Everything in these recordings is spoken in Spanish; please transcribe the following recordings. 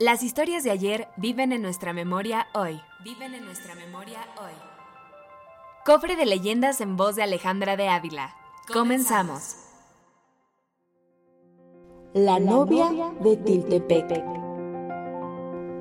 Las historias de ayer viven en nuestra memoria hoy. Viven en nuestra memoria hoy. Cofre de leyendas en voz de Alejandra de Ávila. Comenzamos. La novia de Tiltepec.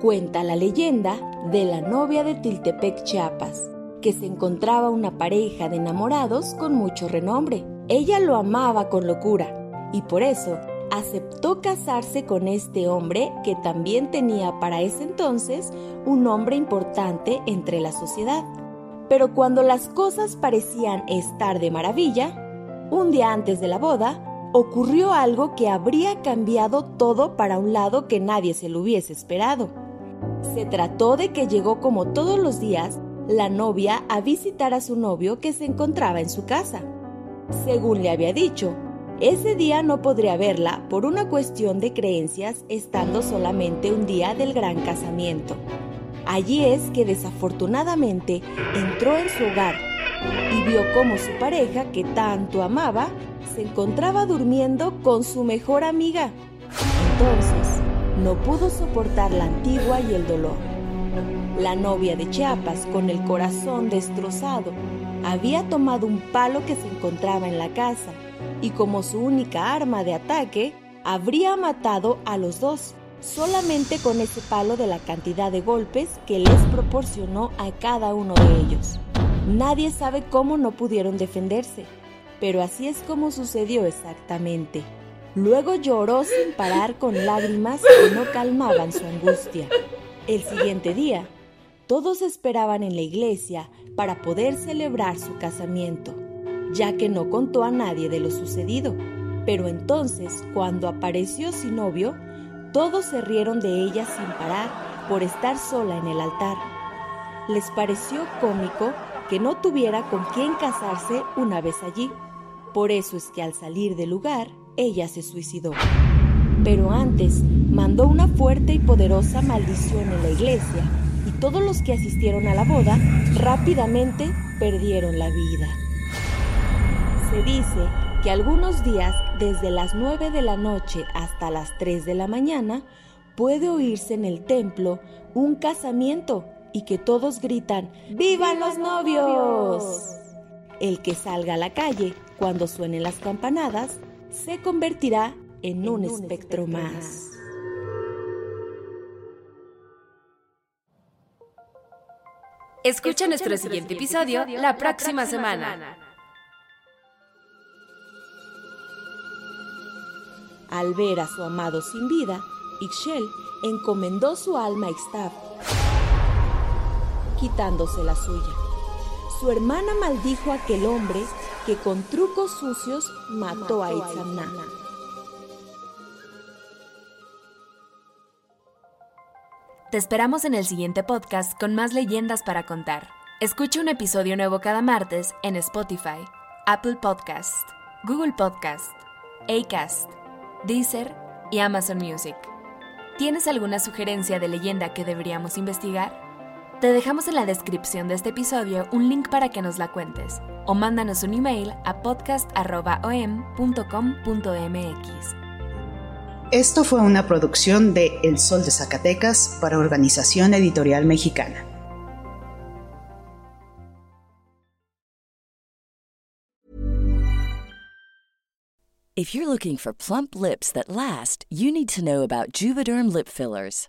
Cuenta la leyenda de la novia de Tiltepec, Chiapas, que se encontraba una pareja de enamorados con mucho renombre. Ella lo amaba con locura y por eso aceptó casarse con este hombre que también tenía para ese entonces un nombre importante entre la sociedad. Pero cuando las cosas parecían estar de maravilla, un día antes de la boda, ocurrió algo que habría cambiado todo para un lado que nadie se lo hubiese esperado. Se trató de que llegó como todos los días la novia a visitar a su novio que se encontraba en su casa. Según le había dicho, ese día no podría verla por una cuestión de creencias estando solamente un día del gran casamiento. Allí es que desafortunadamente entró en su hogar y vio cómo su pareja, que tanto amaba, se encontraba durmiendo con su mejor amiga. Entonces, no pudo soportar la antigua y el dolor. La novia de Chiapas, con el corazón destrozado, había tomado un palo que se encontraba en la casa y como su única arma de ataque, habría matado a los dos, solamente con ese palo de la cantidad de golpes que les proporcionó a cada uno de ellos. Nadie sabe cómo no pudieron defenderse, pero así es como sucedió exactamente. Luego lloró sin parar con lágrimas que no calmaban su angustia. El siguiente día, todos esperaban en la iglesia para poder celebrar su casamiento, ya que no contó a nadie de lo sucedido. Pero entonces, cuando apareció su novio, todos se rieron de ella sin parar por estar sola en el altar. Les pareció cómico que no tuviera con quién casarse una vez allí. Por eso es que al salir del lugar, ella se suicidó. Pero antes mandó una fuerte y poderosa maldición en la iglesia todos los que asistieron a la boda rápidamente perdieron la vida. Se dice que algunos días, desde las 9 de la noche hasta las 3 de la mañana, puede oírse en el templo un casamiento y que todos gritan ¡Vivan los novios! El que salga a la calle cuando suenen las campanadas se convertirá en, un, espectro más. Escucha nuestro siguiente episodio la próxima semana. Al ver a su amado sin vida, Ixchel encomendó su alma a Ixtab, quitándose la suya. Su hermana maldijo a aquel hombre que con trucos sucios mató a Itzamná. Te esperamos en el siguiente podcast con más leyendas para contar. Escucha un episodio nuevo cada martes en Spotify, Apple Podcast, Google Podcast, Acast, Deezer y Amazon Music. ¿Tienes alguna sugerencia de leyenda que deberíamos investigar? Te dejamos en la descripción de este episodio un link para que nos la cuentes o mándanos un email a podcast.om.com.mx. Esto fue una producción de El Sol de Zacatecas para Organización Editorial Mexicana. If you're looking for plump lips that last, you need to know about Juvederm lip fillers.